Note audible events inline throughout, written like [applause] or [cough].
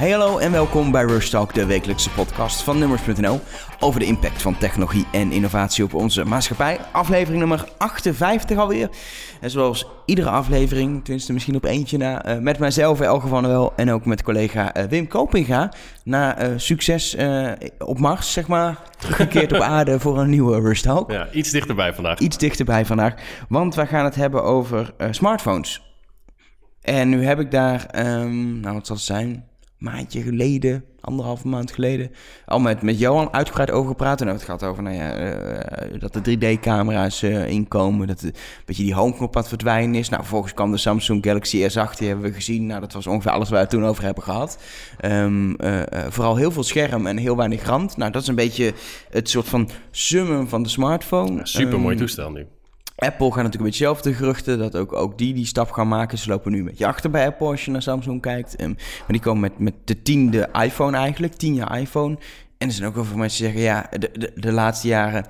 Hey hallo en welkom bij Rush Talk, de wekelijkse podcast van Nummers.nl over de impact van technologie en innovatie op onze maatschappij. Aflevering nummer 58 alweer. En zoals iedere aflevering, tenminste misschien op eentje na, uh, met mijzelf Elge van der Wel en ook met collega uh, Wim Kopinga. Na uh, succes op Mars, zeg maar, teruggekeerd op [laughs] aarde voor een nieuwe Rush Talk. Ja, iets dichterbij vandaag. Iets dichterbij vandaag, want wij gaan het hebben over smartphones. En nu heb ik daar, um, nou wat zal het zijn, maandje geleden, anderhalve maand geleden, al met, met Johan uitgebreid over gepraat. En het gaat over nou ja, uh, dat de 3D-camera's uh, inkomen, dat een beetje die homeknop aan het verdwijnen is. Nou, vervolgens kwam de Samsung Galaxy S8, die hebben we gezien. Nou, dat was ongeveer alles waar we het toen over hebben gehad. Um, uh, vooral heel veel scherm en heel weinig rand. Nou, dat is een beetje het soort van summum van de smartphone. Ja, super mooi um, toestel nu. Apple gaat natuurlijk een beetje zelf de geruchten dat ook, ook die die stap gaan maken. Ze lopen nu een beetje achter bij Apple als je naar Samsung kijkt. Um, maar die komen met, met de tiende iPhone eigenlijk, tien jaar iPhone. En er zijn ook wel veel mensen die zeggen, ja, de, de, de laatste jaren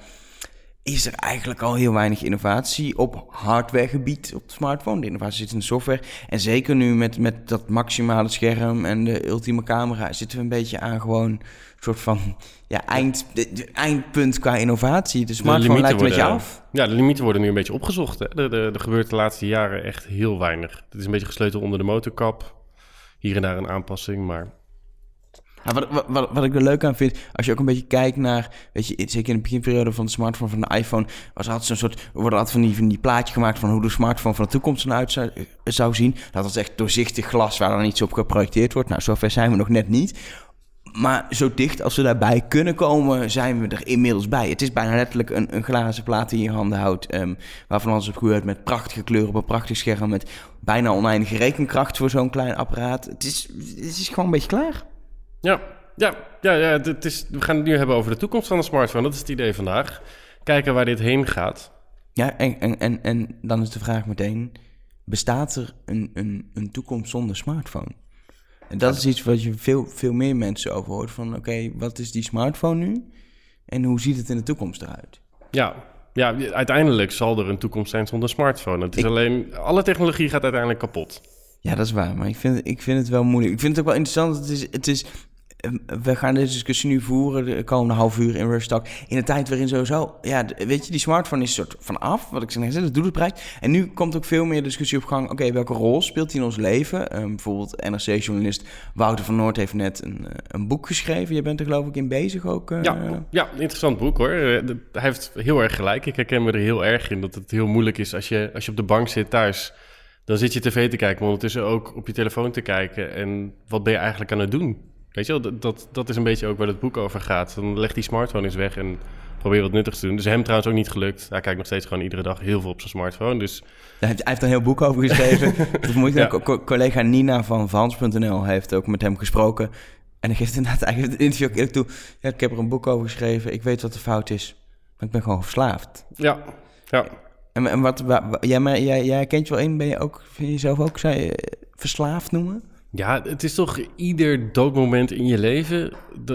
is er eigenlijk al heel weinig innovatie op hardwaregebied op de smartphone. De innovatie zit in de software. En zeker nu met, met dat maximale scherm en de ultieme camera zitten we een beetje aan gewoon een soort van ja, eind, de, eindpunt qua innovatie. De smartphone lijkt een beetje af. Ja, de limieten worden nu een beetje opgezocht. Hè. Er, gebeurt de laatste jaren echt heel weinig. Het is een beetje gesleuteld onder de motorkap. Hier en daar een aanpassing, maar wat, wat, wat, ik er leuk aan vind, als je ook een beetje kijkt naar, weet je, zeker in de beginperiode van de smartphone, van de iPhone, was altijd zo'n soort, worden altijd van die, die plaatje gemaakt van hoe de smartphone van de toekomst eruit zou, zou zien. Dat was echt doorzichtig glas waar dan iets op geprojecteerd wordt. Nou, zover zijn we nog net niet. Maar zo dicht als we daarbij kunnen komen, zijn we er inmiddels bij. Het is bijna letterlijk een, glazen plaat die je handen houdt. Um, waarvan alles op gebeurt met prachtige kleuren op een prachtig scherm. Met bijna oneindige rekenkracht voor zo'n klein apparaat. Het is, het is gewoon een beetje klaar. Ja, ja, ja, ja het is, we gaan het nu hebben over de toekomst van de smartphone. Dat is het idee vandaag. Kijken waar dit heen gaat. Ja, en, en, en, en dan is de vraag meteen: bestaat er een, een, een toekomst zonder smartphone? En dat is iets wat je veel, veel meer mensen over hoort. Van oké, wat is die smartphone nu? En hoe ziet het in de toekomst eruit? Ja, ja, uiteindelijk zal er een toekomst zijn zonder smartphone. Het is alleen, alle technologie gaat uiteindelijk kapot. Ja, dat is waar. Maar ik vind, ik vind het wel moeilijk. Ik vind het ook wel interessant. Het is, het is we gaan deze discussie nu voeren de komende half uur in Rushtalk. In een tijd waarin sowieso, ja, weet je, die smartphone is soort van af. Wat ik zeg, dat doet het bereikt. En nu komt ook veel meer discussie op gang. Oké, welke rol speelt hij in ons leven? Um, bijvoorbeeld NRC-journalist Wouter van Noord heeft net een, eh, een boek geschreven. Je bent er geloof ik in bezig ook. Uh... Ja, ja, interessant boek hoor. Eh, hij heeft heel erg gelijk. Ik herken me er heel erg in dat het heel moeilijk is als je, als je op de bank zit thuis dan zit je tv te kijken, maar ondertussen ook op je telefoon te kijken. En wat ben je eigenlijk aan het doen? Weet je wel, dat, dat is een beetje ook waar het boek over gaat. Dan legt die smartphone eens weg en probeer wat nuttigs te doen. Dus hem trouwens ook niet gelukt. Hij kijkt nog steeds gewoon iedere dag heel veel op zijn smartphone. Dus... Hij, heeft, hij heeft een heel boek over geschreven. [laughs] dat moet ja. collega Nina van Vans.nl heeft ook met hem gesproken. En hij geeft inderdaad eigenlijk het interview ook eerlijk toe. Ja, ik heb er een boek over geschreven. Ik weet wat de fout is. Maar ik ben gewoon verslaafd. Ja, ja. En, en wat, jij, maar, jij, jij kent je wel in, ben je ook, vind je jezelf ook, zou je verslaafd noemen? Ja, het is toch ieder doodmoment in je leven,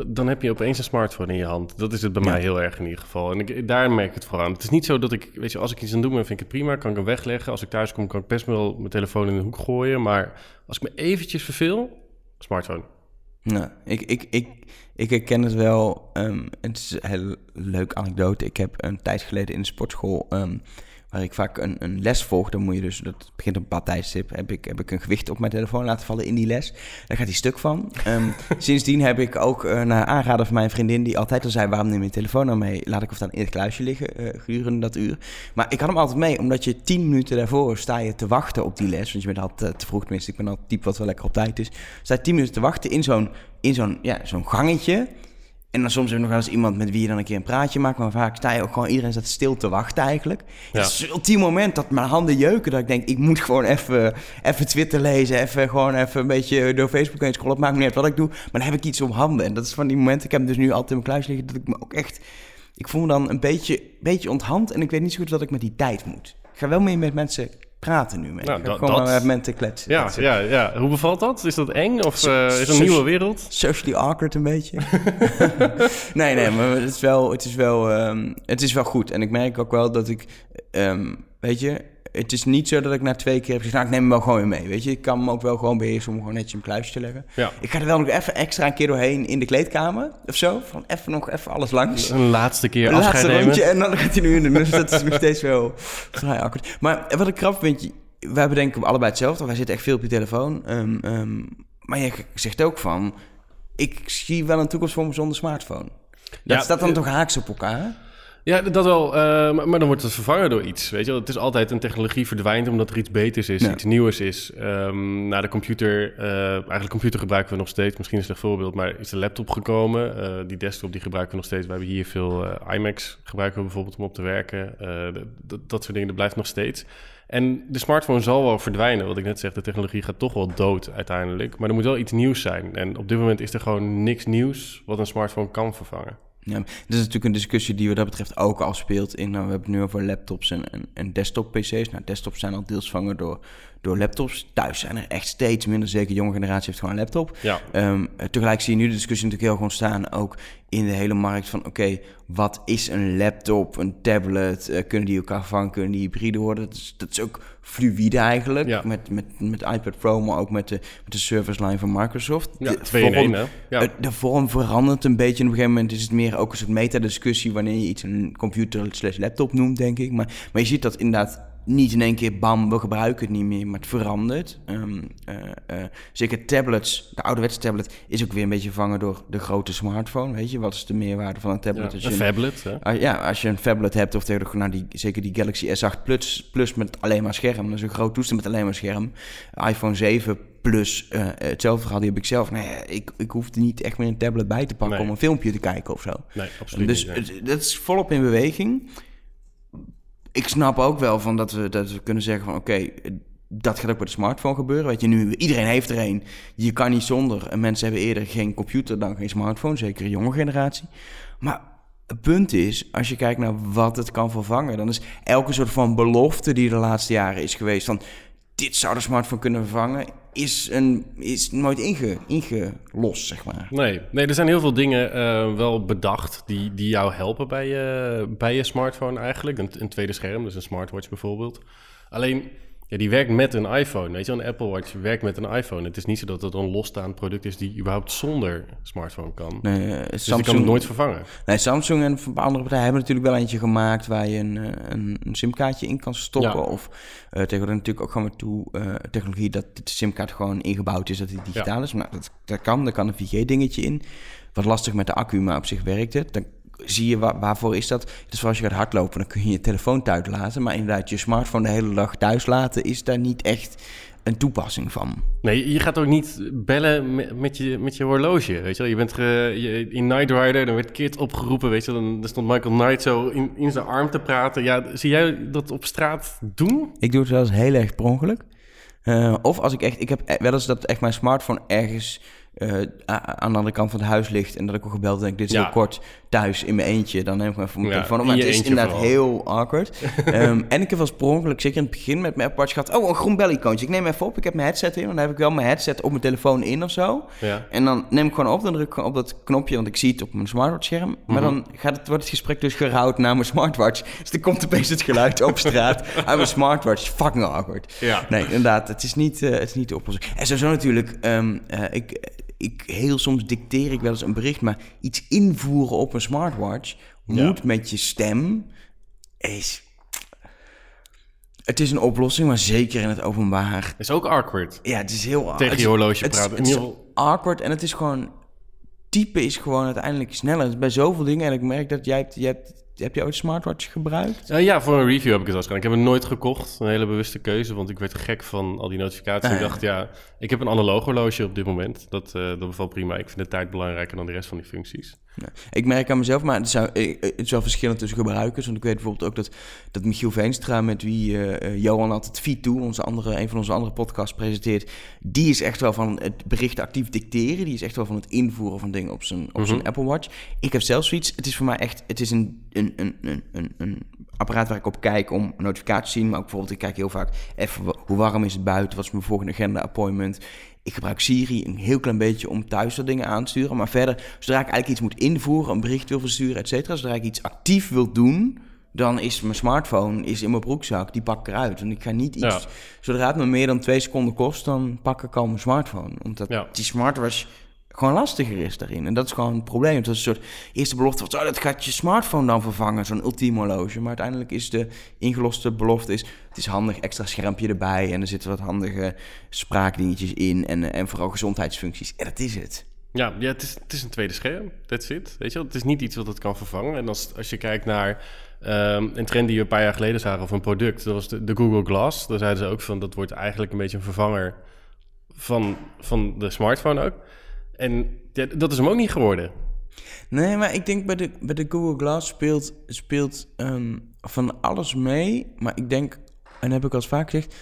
dan heb je opeens een smartphone in je hand. Dat is het bij mij heel erg in ieder geval. En ik, daar merk ik het voor aan. Het is niet zo dat ik, weet je, als ik iets aan doe ben, vind ik het prima. Kan ik hem wegleggen. Als ik thuis kom, kan ik best wel mijn telefoon in de hoek gooien. Maar als ik me eventjes verveel, smartphone. Nou, ik, ik, ik, ik herken het wel. Um, het is een heel leuk anekdote. Ik heb een tijd geleden in de sportschool... Um, waar ik vaak een, een les volg, dan moet je dus, dat begint op een bepaald tijdstip, heb ik, heb ik een gewicht op mijn telefoon laten vallen in die les. Daar gaat hij stuk van. Um, [laughs] sindsdien heb ik ook uh, naar aanraden van mijn vriendin, die altijd al zei, waarom neem je telefoon nou mee? Laat ik of dan in het kluisje liggen uh, gedurende dat uur. Maar ik had hem altijd mee, omdat je tien minuten daarvoor sta je te wachten op die les. Want je bent altijd uh, te vroeg, tenminste, ik ben altijd type wat wel lekker op tijd is. Sta je tien minuten te wachten in zo'n in zo'n ja, zo'n gangetje. En dan soms heb je nog wel eens iemand met wie je dan een keer een praatje maakt. Maar vaak sta je ook gewoon, iedereen staat stil te wachten eigenlijk. Ja. Het is op die moment dat mijn handen jeuken. Dat ik denk, ik moet gewoon even, even Twitter lezen. Even gewoon even een beetje door Facebook heen scrollen. Het maakt niet uit wat ik doe. Maar dan heb ik iets om handen. En dat is van die momenten. Ik heb dus nu altijd in mijn kluis liggen. Dat ik me ook echt... Ik voel me dan een beetje, beetje onthand. En ik weet niet zo goed wat ik met die tijd moet. Ik ga wel meer met mensen praten nu mee. Nou, dat, gewoon dat... met te kletsen. Ja, ja, ja. Hoe bevalt dat? Is dat eng of uh, is het een nieuwe wereld? Socially awkward een beetje. [laughs] [laughs] nee, nee, maar het is wel, het is wel, um, het is wel goed. En ik merk ook wel dat ik, um, weet je, het is niet zo dat ik na twee keer heb gezegd, nou, ik neem hem wel gewoon weer mee. Weet je, ik kan hem ook wel gewoon beheersen om gewoon netjes in mijn kluisje te leggen. Ja. Ik ga er wel nog even extra een keer doorheen in de kleedkamer of zo. Van even nog even alles langs. Een laatste keer Een afscheid laatste rondje en dan gaat hij nu in de dus dat is nog steeds wel vrij awkward. Maar wat ik krap vind, wij bedenken allebei hetzelfde. Wij zitten echt veel op je telefoon. Ehm, ehm, maar je zegt ook van, ik zie wel een toekomst voor me zonder smartphone. Dat Ja, staat dan eh, toch haaks op elkaar? Ja, dat wel. eh, maar, maar dan wordt het vervangen door iets. Weet je? Het is altijd een technologie verdwijnt omdat er iets beters is, Ja. iets nieuws is. Ehm na de computer, eh, eigenlijk computer gebruiken we nog steeds. Misschien is het een voorbeeld, maar is de laptop gekomen. Eh, die desktop die gebruiken we nog steeds. We hebben hier veel iMacs gebruiken we bijvoorbeeld om op te werken. Dat soort dingen, dat blijft nog steeds. En de smartphone zal wel verdwijnen. Wat ik net zeg, de technologie gaat toch wel dood uiteindelijk. Maar er moet wel iets nieuws zijn. En op dit moment is er gewoon niks nieuws wat een smartphone kan vervangen. Ja, dat is natuurlijk een discussie die wat dat betreft ook al speelt. In, nou, we hebben het nu over laptops en, en, en desktop-PC's. Nou, desktops zijn al deels vervangen door, door laptops. Thuis zijn er echt steeds minder. Zeker de jonge generatie heeft gewoon een laptop. Ja. Ehm, tegelijk zie je nu de discussie natuurlijk heel gewoon staan. Ook in de hele markt van: oké, wat is een laptop, een tablet? Eh, kunnen die elkaar vervangen? Kunnen die hybride worden? Dat is, dat is ook fluïde eigenlijk. Ja. Met, met, met iPad Pro, maar ook met de, met de service line van Microsoft. Ja, De in vorm- één? Ja. eh, De vorm verandert een beetje. En op een gegeven moment is het meer ook een soort metadiscussie wanneer je iets een computer slash laptop noemt, denk ik. Maar, maar je ziet dat inderdaad niet in één keer bam, we gebruiken het niet meer, maar het verandert. Ehm, eh, eh, zeker tablets, de ouderwetse tablet is ook weer een beetje vervangen door de grote smartphone. Weet je, wat is de meerwaarde van een tablet? Ja, als je een phablet, hè? Ah, ja, als je een phablet hebt, of tegen nou die, zeker die Galaxy S8 Plus, plus met alleen maar scherm. Dat is een groot toestel met alleen maar scherm. iPhone 7 Plus, eh, hetzelfde verhaal, die heb ik zelf. Nou ja, ik, ik hoef er niet echt meer een tablet bij te pakken Nee. om een filmpje te kijken of zo. Nee, absoluut Dus niet. het- dat is volop in beweging. Ik snap ook wel van dat we, dat we kunnen zeggen van oké, dat gaat ook bij de smartphone gebeuren. Weet je, nu iedereen heeft er een. Je kan niet zonder. En mensen hebben eerder geen computer dan geen smartphone, zeker de jonge generatie. Maar het punt is, als je kijkt naar wat het kan vervangen, dan is elke soort van belofte die de laatste jaren is geweest van dit zou de smartphone kunnen vervangen, is, een, is nooit inge, ingelost, zeg maar. Nee, nee, er zijn heel veel dingen eh, wel bedacht die, die jou helpen bij je, bij je smartphone eigenlijk. Een, een tweede scherm, dus een smartwatch bijvoorbeeld. Alleen, ja, die werkt met een iPhone. Weet je, een Apple Watch werkt met een iPhone. Het is niet zo dat het een losstaand product is die überhaupt zonder smartphone kan. Nee, eh, dus je kan het nooit vervangen. Nee, Samsung en een paar andere partijen hebben natuurlijk wel eentje gemaakt waar je een, eh, een, een simkaartje in kan stoppen. Ja. Of eh tegenwoordig natuurlijk ook gewoon met toe technologie dat de simkaart gewoon ingebouwd is, dat die digitaal is. Nou, dat, dat kan, daar kan een 4G-dingetje in. Wat lastig met de accu, maar op zich werkt het. Dan zie je wa- waarvoor is dat. Dus als je gaat hardlopen, dan kun je je telefoon thuis laten. Maar inderdaad, je smartphone de hele dag thuis laten is daar niet echt een toepassing van. Nee, je gaat ook niet bellen met, met, je, met je horloge, weet je wel. Je bent ge- je, in Night Rider, dan werd Kit opgeroepen, weet je wel. Dan, dan stond Michael Knight zo in, in zijn arm te praten. Ja, zie jij dat op straat doen? Ik doe het wel eens heel erg per ongeluk. Eh, of als ik echt, ik heb e- wel eens dat echt mijn smartphone ergens eh, aan de andere kant van het huis ligt en dat ik al gebeld denk, dit is Ja. heel kort thuis in mijn eentje, dan neem ik maar even mijn Ja, telefoon op. Maar het is inderdaad vooral. heel awkward. [laughs] Ehm, en ik heb eens per ongeluk, zeker in het begin met mijn Apple gehad, oh, een groen bel-icoontje. Ik neem even op, ik heb mijn headset in, dan heb ik wel mijn headset op mijn telefoon in of zo. Ja. En dan neem ik gewoon op, dan druk ik gewoon op dat knopje, want ik zie het op mijn smartwatch-scherm. Maar Mhm. dan gaat het, wordt het gesprek dus gerouwd naar mijn smartwatch. Dus dan komt opeens het geluid op straat [laughs] uit mijn smartwatch. Fucking awkward. Ja. Nee, inderdaad, het is niet, eh, het is niet de oplossing. En sowieso natuurlijk, ehm, eh, ik, ik, heel soms dicteer ik wel eens een bericht, maar iets invoeren op een smartwatch moet met je stem is... Het is een oplossing, maar zeker in het openbaar. Is ook awkward. Ja, het is heel... Tegen het je horloge het is- praten. Het is ieder awkward en het is gewoon... Typen is gewoon uiteindelijk sneller. Het bij zoveel dingen. En ik merk dat jij... hebt- jij hebt, heb je ooit smartwatch gebruikt? Eh, ja, voor een review heb ik het al gedaan. Ik heb hem nooit gekocht. Een hele bewuste keuze, want ik werd gek van al die notificaties. Ah, ik ja. dacht, ja, ik heb een analoog horloge op dit moment. Dat, eh, dat bevalt prima. Ik vind de tijd belangrijker dan de rest van die functies. Nee. Ik merk aan mezelf, maar het, zou, het is wel verschillend tussen gebruikers. Want ik weet bijvoorbeeld ook dat, dat Michiel Veenstra, met wie eh, Johan altijd Fiet toe, onze andere, een van onze andere podcasts presenteert, die is echt wel van het berichten actief dicteren. Die is echt wel van het invoeren van dingen op zijn, op zijn Mhm. Apple Watch. Ik heb zelfs zoiets, het is voor mij echt, het is een, een, een, een, een, een apparaat waar ik op kijk om notificaties te zien. Maar ook bijvoorbeeld, ik kijk heel vaak even hoe warm is het buiten, wat is mijn volgende agenda appointment. Ik gebruik Siri een heel klein beetje om thuis dat dingen aan te sturen. Maar verder, zodra ik eigenlijk iets moet invoeren, een bericht wil versturen, et cetera. Zodra ik iets actief wil doen, dan is mijn smartphone is in mijn broekzak, die pak ik eruit. En ik ga niet iets, Ja. zodra het me meer dan twee seconden kost, dan pak ik al mijn smartphone. Omdat Ja. die smartwatch gewoon lastiger is daarin. En dat is gewoon een probleem. Het was een soort eerste belofte van, oh, dat gaat je smartphone dan vervangen, zo'n ultiem. Maar uiteindelijk is de ingeloste belofte, is, het is handig, extra schermpje erbij en er zitten wat handige spraakdingetjes in en, en vooral gezondheidsfuncties. En dat is het. Ja, ja het, is, het is een tweede scherm. That's it. Weet je wel? Het is niet iets wat het kan vervangen. En als, als je kijkt naar ehm, een trend die we een paar jaar geleden zagen of een product, dat was de, de Google Glass. Daar zeiden ze ook van dat wordt eigenlijk een beetje een vervanger van, van de smartphone ook. En dat is hem ook niet geworden. Nee, maar ik denk bij de, bij de Google Glass speelt, speelt ehm, van alles mee. Maar ik denk, en heb ik al vaak gezegd,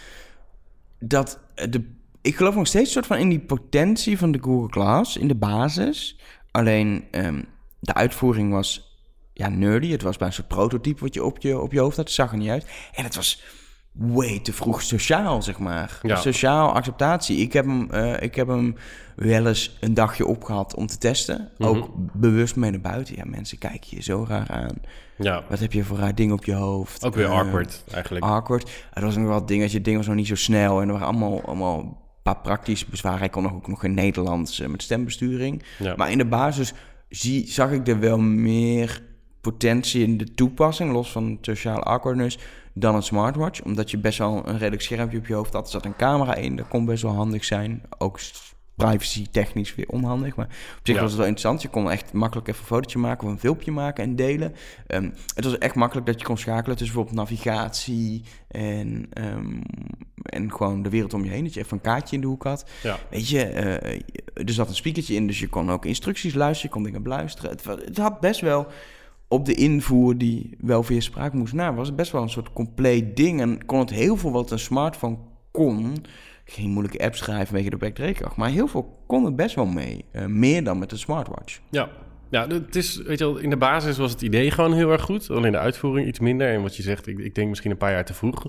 dat de, ik geloof nog steeds soort van in die potentie van de Google Glass, in de basis. Alleen ehm, de uitvoering was ja, nerdy. Het was bij een soort prototype wat je op je, op je hoofd had. Het zag er niet uit. En het was way te vroeg sociaal, zeg maar. Ja. Sociaal acceptatie. Ik heb, hem, eh, ik heb hem wel eens een dagje opgehad om te testen. Ook bewust mee naar buiten. Ja, mensen kijken je zo raar aan. Ja, Wat heb je voor raar dingen op je hoofd? ook weer Eh, awkward eigenlijk. awkward. Er was nog wel dingen, je ding was nog niet zo snel. En er waren allemaal, allemaal een paar praktische bezwaren. Hij kon nog ook nog geen Nederlands eh, met stembesturing. Ja. Maar in de basis zie, zag ik er wel meer potentie in de toepassing, los van sociale awkwardness, dan een smartwatch. Omdat je best wel een redelijk schermpje op je hoofd had. Er zat een camera in, dat kon best wel handig zijn. Ook privacy technisch weer onhandig. Maar op zich Ja. was het wel interessant. Je kon echt makkelijk even een fotootje maken of een filmpje maken en delen. Ehm, het was echt makkelijk dat je kon schakelen tussen bijvoorbeeld navigatie en, ehm, en gewoon de wereld om je heen. Dat je even een kaartje in de hoek had. Ja. Weet je, eh, er zat een speakertje in, dus je kon ook instructies luisteren, je kon dingen beluisteren. Het had best wel op de invoer die wel via spraak moest na, was het best wel een soort compleet ding. En kon het heel veel wat een smartphone kon, geen moeilijke app schrijven vanwege de backdrakekracht, maar heel veel kon het best wel mee. Eh, meer dan met een smartwatch. Ja. Ja, het is, weet je wel, in de basis was het idee gewoon heel erg goed. Alleen de uitvoering iets minder. En wat je zegt, ik, ik denk misschien een paar jaar te vroeg.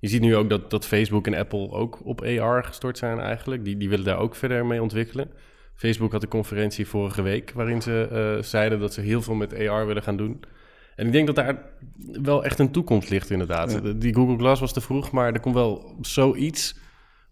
Je ziet nu ook dat, dat Facebook en Apple ook op AR gestort zijn eigenlijk. Die, die willen daar ook verder mee ontwikkelen. Facebook had een conferentie vorige week waarin ze eh, zeiden dat ze heel veel met AR willen gaan doen. En ik denk dat daar wel echt een toekomst ligt inderdaad. Ja. Die Google Glass was te vroeg, maar er komt wel zoiets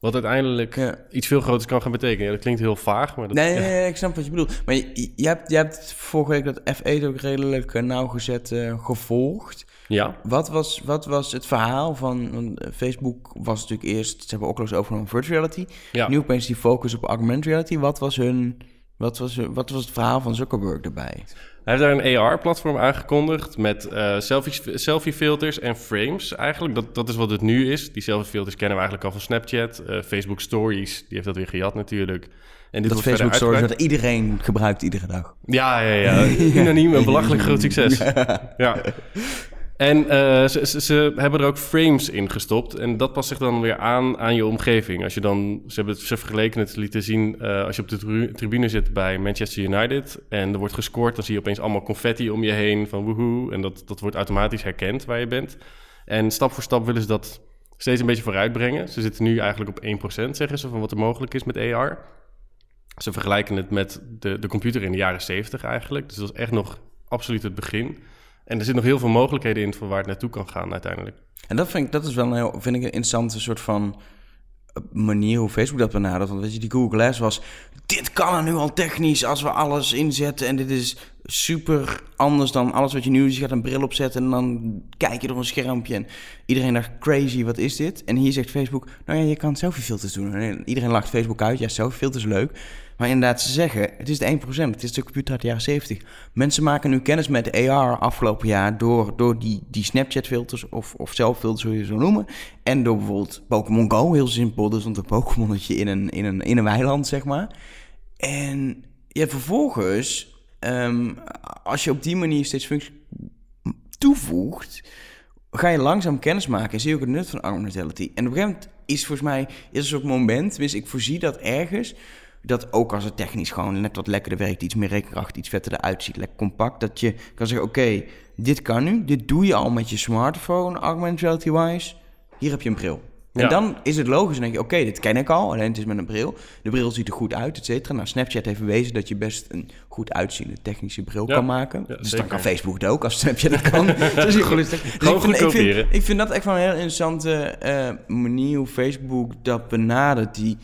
wat uiteindelijk Ja. iets veel groters kan gaan betekenen. Ja, dat klinkt heel vaag, maar dat, Nee, ja. nee, nee, ik snap wat je bedoelt. Maar je, je, hebt, je hebt vorige week dat F8 ook redelijk eh, nauwgezet eh, gevolgd. ja. Wat was, wat was het verhaal van... eh, Facebook was natuurlijk eerst... Ze hebben Oculus overgenomen virtual reality. Ja. Nu opeens die focus op augmented reality. Wat was hun... Wat was, wat was het verhaal van Zuckerberg erbij? Hij heeft daar een AR-platform aangekondigd met eh selfie, selfie-filters en frames eigenlijk. Dat, dat is wat het nu is. Die selfie-filters kennen we eigenlijk al van Snapchat. Eh, Facebook Stories, die heeft dat weer gejat natuurlijk. En dit Dat Facebook Stories dat iedereen gebruikt iedere dag. Ja, ja, ja. Unaniem [laughs] een belachelijk groot succes. Ja. En eh, ze, ze, hebben er ook frames in gestopt. En dat past zich dan weer aan aan je omgeving. Als je dan, ze hebben het ze vergeleken het lieten zien. eh, als je op de tribune zit bij Manchester United. en er wordt gescoord. dan zie je opeens allemaal confetti om je heen. van woehoe. En dat, dat wordt automatisch herkend waar je bent. En stap voor stap willen ze dat steeds een beetje vooruitbrengen. Ze zitten nu eigenlijk op 1%, zeggen ze, van wat er mogelijk is met AR. Ze vergelijken het met de, de computer in de jaren 70 eigenlijk. Dus dat is echt nog absoluut het begin. En er zitten nog heel veel mogelijkheden in voor waar het naartoe kan gaan uiteindelijk. En dat vind ik, dat is wel een heel, vind ik een interessante soort van eh, manier hoe Facebook dat benadert. Want weet je, die Google Glass was... Dit kan er nu al technisch als we alles inzetten. En dit is super anders dan alles wat je nu ziet. Je gaat een bril opzetten en dan kijk je door een schermpje. En iedereen dacht, crazy, wat is dit? En hier zegt Facebook, nou ja, je kan selfie-filters doen. En iedereen lacht Facebook uit, ja, selfie-filters leuk. Maar inderdaad, ze zeggen, het is de 1%. Het is de computer uit de jaren 70. Mensen maken nu kennis met AR afgelopen jaar... door, door die, die Snapchat-filters of, of zelf-filters, hoe je zo noemen. En door bijvoorbeeld Pokémon Go, heel simpel. Dus een Pokémonnetje in een, in, een, in een weiland, zeg maar. En ja, vervolgens, ehm, als je op die manier steeds functies toevoegt, ga je langzaam kennis maken en zie je ook het nut van augmented reality. En op een gegeven moment is volgens mij is er zo'n moment, tenminste ik voorzie dat ergens, dat ook als het technisch gewoon net wat lekkerder werkt, iets meer rekenkracht, iets vetter eruit ziet, lekker compact, dat je kan zeggen, oké, dit kan nu, dit doe je al met je smartphone, augmented reality wise, hier heb je een bril. En Ja. dan is het logisch. Dan denk je, oké, dit ken ik al. Alleen het is met een bril. De bril ziet er goed uit, et cetera. Nou, Snapchat heeft bewezen dat je best een goed uitziende technische bril Ja. kan maken. Ja, dus zeker. dan kan Facebook het ook, als Snapchat het kan. Gewoon eens- [laughs] dus Gewoon ik, vind, goed ik, vind, ik vind dat echt wel een heel interessante eh, manier hoe Facebook dat benadert. Die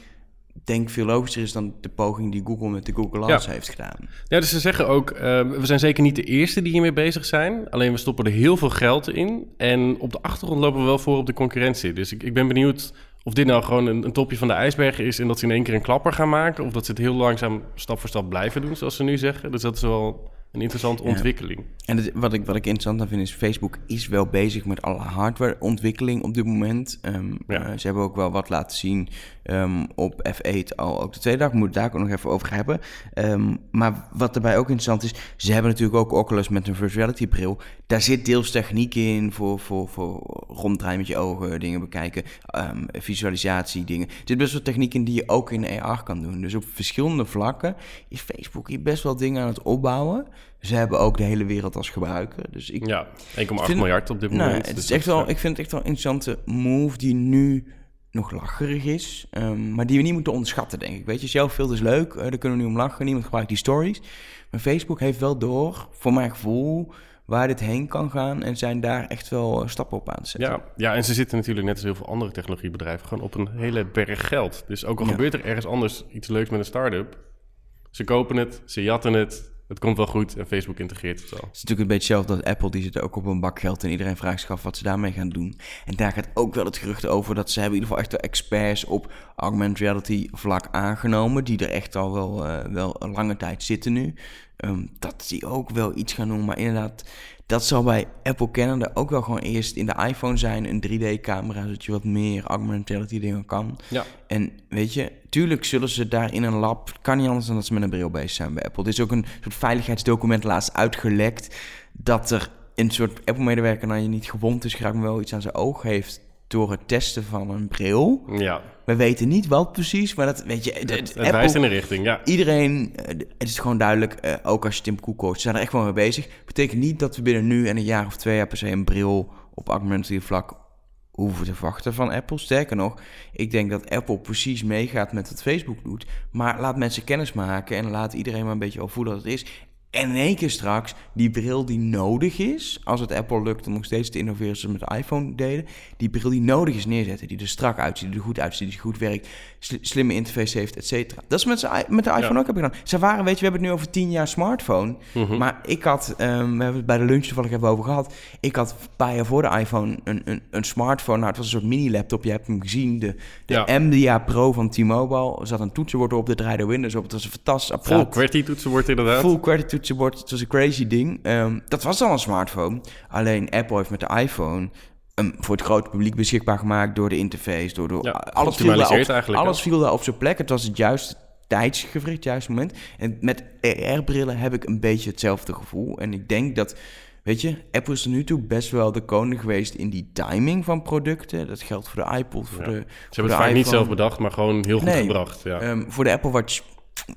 denk veel logischer is dan de poging die Google met de Google Lens heeft gedaan. Ja, dus ze zeggen ook, eh, we zijn zeker niet de eerste die hiermee bezig zijn. Alleen we stoppen er heel veel geld in. En op de achtergrond lopen we wel voor op de concurrentie. Dus ik, ik ben benieuwd of dit nou gewoon een, een topje van de ijsberg is... en dat ze in één keer een klapper gaan maken... of dat ze het heel langzaam stap voor stap blijven doen, zoals ze nu zeggen. Dus dat is wel een interessante ontwikkeling. En het- wat, ik, wat ik interessant aan vind is, Facebook is wel bezig met alle hardwareontwikkeling op dit moment. Ehm, Ja. eh, ze hebben ook wel wat laten zien ehm, op F8 al ook de tweede dag. Moet daar ook nog even over hebben. Ehm, maar wat daarbij ook interessant is, ze hebben natuurlijk ook Oculus met een virtual reality bril. Daar zit deels techniek in voor, voor, voor ronddraaien met je ogen, dingen bekijken, ehm, visualisatie, dingen. Er zit best wel techniek in die je ook in AR kan doen. Dus op verschillende vlakken is Facebook hier best wel dingen aan het opbouwen. Ze hebben ook de hele wereld als gebruiker. Dus ik, Ja, 1,8 vind- miljard op dit nou, moment. het Dus is echt wel, ja. ik vind het echt wel een interessante move die nu nog lacherig is. ehm, maar die we niet moeten onderschatten, denk ik. Weet je, zelfbeeld is leuk. eh, daar kunnen we nu om lachen. Niemand gebruikt die stories. Maar Facebook heeft wel door, voor mijn gevoel, waar dit heen kan gaan. En zijn daar echt wel eh, stappen op aan te zetten. Ja, ja, en ze zitten natuurlijk net als heel veel andere technologiebedrijven gewoon op een hele berg geld. Dus ook al Ja. gebeurt er ergens anders iets leuks met een start-up, ze kopen het, ze jatten het, het komt wel goed en Facebook integreert het wel. Het is natuurlijk een beetje hetzelfde als Apple, die zit ook op een bak geld en iedereen vraagt zich af wat ze daarmee gaan doen. En daar gaat ook wel het gerucht over dat ze hebben in ieder geval echt wel experts op augmented reality vlak aangenomen, die er echt al wel, eh, wel een lange tijd zitten nu. Ehm, dat die ook wel iets gaan doen, maar inderdaad, dat zal bij Apple Canada ook wel gewoon eerst in de iPhone zijn, een 3D-camera, zodat je wat meer augmented reality dingen kan. Ja, En weet je, tuurlijk zullen ze daar in een lab, kan niet anders dan dat ze met een bril bezig zijn bij Apple. Dit is ook een soort veiligheidsdocument laatst uitgelekt, dat er een soort Apple-medewerker naar je niet gewond is geraakt, maar wel iets aan zijn oog heeft door het testen van een bril. ja. We weten niet wat precies, maar dat weet je, de- Het, de het wijst in een richting, ja. iedereen, eh, het is gewoon duidelijk, eh, ook als je Tim Cook hoort, ze zijn er echt wel mee bezig. Betekent niet dat we binnen nu en een jaar of twee jaar per se een bril op augmented vlak hoeven te verwachten van Apple. Sterker nog, ik denk dat Apple precies meegaat met wat Facebook doet. Maar laat mensen kennis maken en laat iedereen maar een beetje al voelen dat het is. En in één keer straks, die bril die nodig is, als het Apple lukt om nog steeds te innoveren zoals ze met de iPhone deden, die bril die nodig is neerzetten, die er strak uitziet, die er goed uitziet, die goed werkt, sli- slimme interface heeft, et cetera. Dat is met, met de iPhone Ja. ook hebben gedaan. Ze waren, weet je, we hebben het nu over tien jaar smartphone, Mhm. maar ik had, ehm, we hebben het bij de lunch toevallig even over gehad, ik had een paar jaar voor de iPhone een, een, een smartphone, nou het was een soort mini-laptop, je hebt hem gezien, de, de Ja. MDA Pro van T-Mobile, er zat een toetsenbord op, er draaide Windows op, het was een fantastisch apparaat. Full QWERTY toetsenbord inderdaad. Full credit toetsenbord, het was een crazy ding. Ehm, dat was al een smartphone. Alleen Apple heeft met de iPhone hem voor het grote publiek beschikbaar gemaakt door de interface, door, door Ja, alles viel daar op, eigenlijk, alles viel daar op zijn plek. Het was het juiste tijdsgevricht, het juiste moment. En met AR-brillen heb ik een beetje hetzelfde gevoel. En ik denk dat, weet je, Apple is tot nu toe best wel de koning geweest in die timing van producten. Dat geldt voor de iPod, voor Ja. de Ze hebben het vaak niet zelf bedacht, maar gewoon heel goed Nee. gebracht. Ja. Ehm, voor de Apple Watch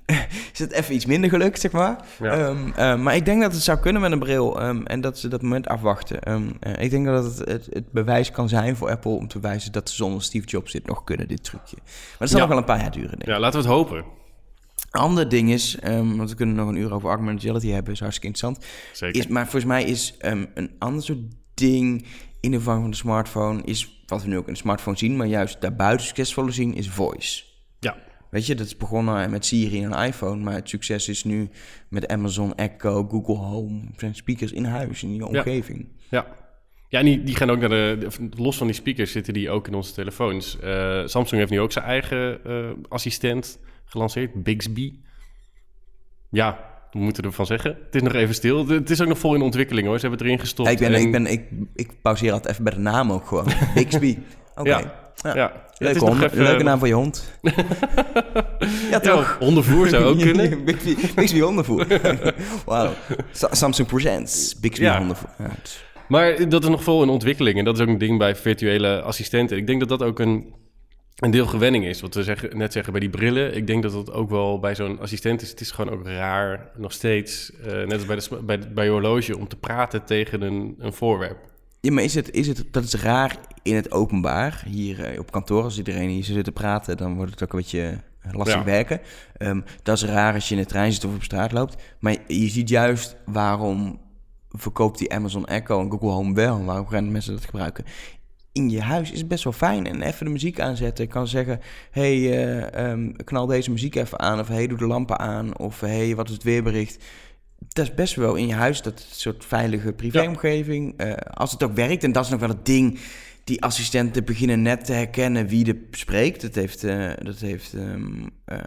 [laughs] is het even iets minder gelukt, zeg maar. Ja. Ehm, eh, maar ik denk dat het zou kunnen met een bril ehm, en dat ze dat moment afwachten. Ehm, eh, ik denk dat het, het, het bewijs kan zijn voor Apple om te wijzen dat ze zonder Steve Jobs dit nog kunnen, dit trucje. Maar dat zal Ja. nog wel een paar jaar duren, denk ik. ja, laten we het hopen. Ander ding is, ehm, want we kunnen nog een uur over augmented reality hebben, is hartstikke interessant. Zeker. Is, maar volgens mij is ehm, een ander soort ding in de vorm van de smartphone, is wat we nu ook in de smartphone zien, maar juist daarbuiten succesvolle zien, is voice. Weet je, dat is begonnen met Siri en een iPhone, maar het succes is nu met Amazon Echo, Google Home, zijn speakers in huis, in je omgeving. Ja. Ja, en die, die gaan ook naar de, Los van die speakers zitten die ook in onze telefoons. Eh, Samsung heeft nu ook zijn eigen eh, assistent gelanceerd, Bixby. Ja, we moeten ervan zeggen. Het is nog even stil. Het is ook nog vol in ontwikkeling hoor. Ze hebben het erin gestopt. ik, ben, en- ik, ben, ik, ik pauzeer altijd even bij de naam ook gewoon. Bixby. [laughs] Oké. Ja. Ja. Ja, hond- even- leuke naam voor je hond. [laughs] ja, toch? Ja, hondenvoer zou ook [laughs] kunnen. Bixby, Bixby hondenvoer. [laughs] Wauw. Sa- Samsung Presents. Bixby Ja. hondenvoer. Maar dat is nog vol in ontwikkeling. En dat is ook een ding bij virtuele assistenten. Ik denk dat dat ook een, een deel gewenning is. Wat we zeggen, net zeggen bij die brillen. Ik denk dat dat ook wel bij zo'n assistent is. Het is gewoon ook raar, nog steeds, eh, net als bij, de, bij je horloge, om te praten tegen een, een voorwerp. Ja, maar is het, is het, dat is raar in het openbaar. Hier eh, op kantoor, als iedereen hier zit te praten, dan wordt het ook een beetje lastig Ja. werken. Ehm, dat is raar als je in de trein zit of op straat loopt. Maar je ziet juist waarom verkoopt die Amazon Echo en Google Home wel. En waarom gaan mensen dat gebruiken. In je huis is het best wel fijn. En even de muziek aanzetten. Ik kan zeggen, hey, eh, ehm, knal deze muziek even aan. Of hey, doe de lampen aan. Of hey, wat is het weerbericht? Dat is best wel in je huis, dat soort veilige privéomgeving. Eh, als het ook werkt, en dat is nog wel het ding... Die assistenten beginnen net te herkennen wie er spreekt. Dat heeft, eh, dat heeft ehm, eh,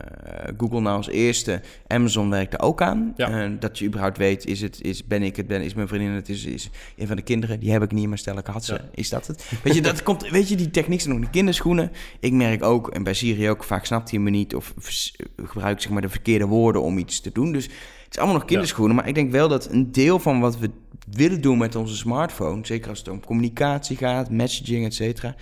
Google nou als eerste. Amazon werkt er ook aan. Ja. Dat je überhaupt weet, is het, is, ben ik het, ben, is mijn vriendin het, is, is een van de kinderen. Die heb ik niet, maar stel ik had ze. Ja. Is dat het? Weet je, dat [laughs] komt, weet je, die techniek zijn nog de kinderschoenen. Ik merk ook, en bij Siri ook, vaak snapt hij me niet... of gebruikt zeg maar de verkeerde woorden om iets te doen. Dus het is allemaal nog kinderschoenen. Maar ik denk wel dat een deel van wat we willen doen met onze smartphone... zeker als het om communicatie gaat, messaging, et cetera...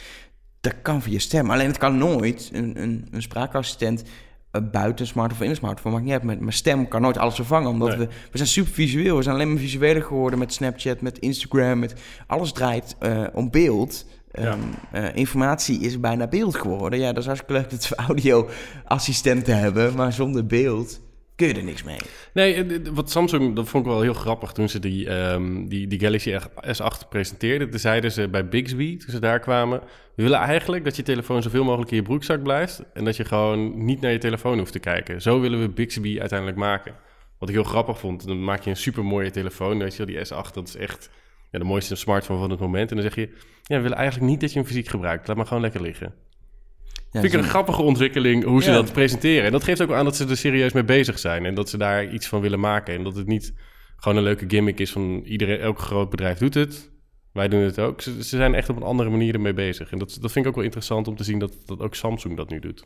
dat kan via stem. Alleen het kan nooit een, een, een spraakassistent... eh, buiten een smartphone of in een smartphone, maakt niet uit. Met mijn stem kan nooit alles vervangen, omdat Nee. we... We zijn super visueel. We zijn alleen maar visueler geworden met Snapchat, met Instagram. Met, alles draait eh, om beeld. Ehm, eh, informatie is bijna beeld geworden. Ja, dat is hartstikke leuk dat we [laughs] audio-assistenten hebben, maar zonder beeld kun je er niks mee. Nee, eh, wat Samsung, dat vond ik wel heel grappig toen ze die, ehm, die, die Galaxy S8 presenteerden. Toen zeiden ze bij Bixby, toen ze daar kwamen... we willen eigenlijk dat je telefoon zoveel mogelijk in je broekzak blijft... en dat je gewoon niet naar je telefoon hoeft te kijken. Zo willen we Bixby uiteindelijk maken. Wat ik heel grappig vond, dan maak je een super mooie telefoon. Weet je wel, die S8, dat is echt ja, de mooiste smartphone van het moment. En dan zeg je, ja, we willen eigenlijk niet dat je hem fysiek gebruikt. Laat maar gewoon lekker liggen. Vind ik een grappige ontwikkeling hoe ze dat presenteren. En dat geeft ook aan dat ze er serieus mee bezig zijn. En dat ze daar iets van willen maken. En dat het niet gewoon een leuke gimmick is van iedereen, elk groot bedrijf doet het. Wij doen het ook. Ze, ze zijn echt op een andere manier ermee bezig. En dat, dat vind ik ook wel interessant om te zien dat, dat ook Samsung dat nu doet.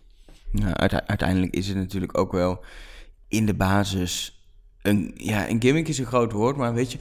Nou, uite- uiteindelijk is het natuurlijk ook wel in de basis een, ja, een gimmick is een groot woord, maar weet je,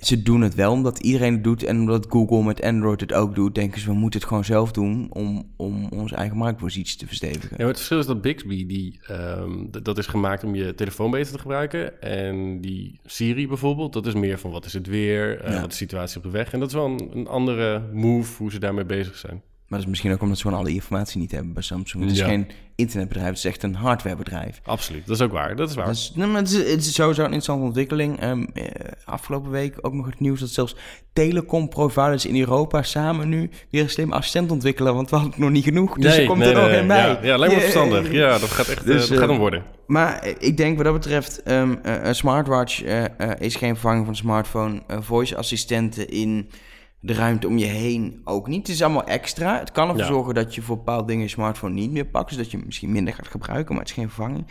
ze doen het wel omdat iedereen het doet en omdat Google met Android het ook doet, denken ze we moeten het gewoon zelf doen om, om onze eigen marktpositie te verstevigen. Ja, het verschil is dat Bixby, die, ehm, dat is gemaakt om je telefoon beter te gebruiken. En die Siri bijvoorbeeld, dat is meer van wat is het weer, eh, Ja. wat is de situatie op de weg. En dat is wel een, een andere move hoe ze daarmee bezig zijn. Maar dat is misschien ook omdat ze gewoon alle informatie niet hebben bij Samsung. Het is Ja. geen internetbedrijf, het is echt een hardwarebedrijf. Absoluut, dat is ook waar. Dat is waar. Dus, nee, maar het, is, het is sowieso een interessante ontwikkeling. Ehm, eh, afgelopen week ook nog het nieuws dat zelfs telecom-providers in Europa samen nu weer een slim assistent ontwikkelen. Want we hadden het nog niet genoeg. Dus er komt er nog een bij. Ja, ja lijkt me verstandig. Ja, dat gaat echt Dus, eh, dat gaat eh, hem worden. Maar ik denk wat dat betreft, ehm, eh, een smartwatch is geen vervanging van een smartphone. Voice assistenten in de ruimte om je heen ook niet. Het is allemaal extra. Het kan ervoor Ja. zorgen dat je voor bepaalde dingen je smartphone niet meer pakt. Dus dat je hem misschien minder gaat gebruiken, maar het is geen vervanging.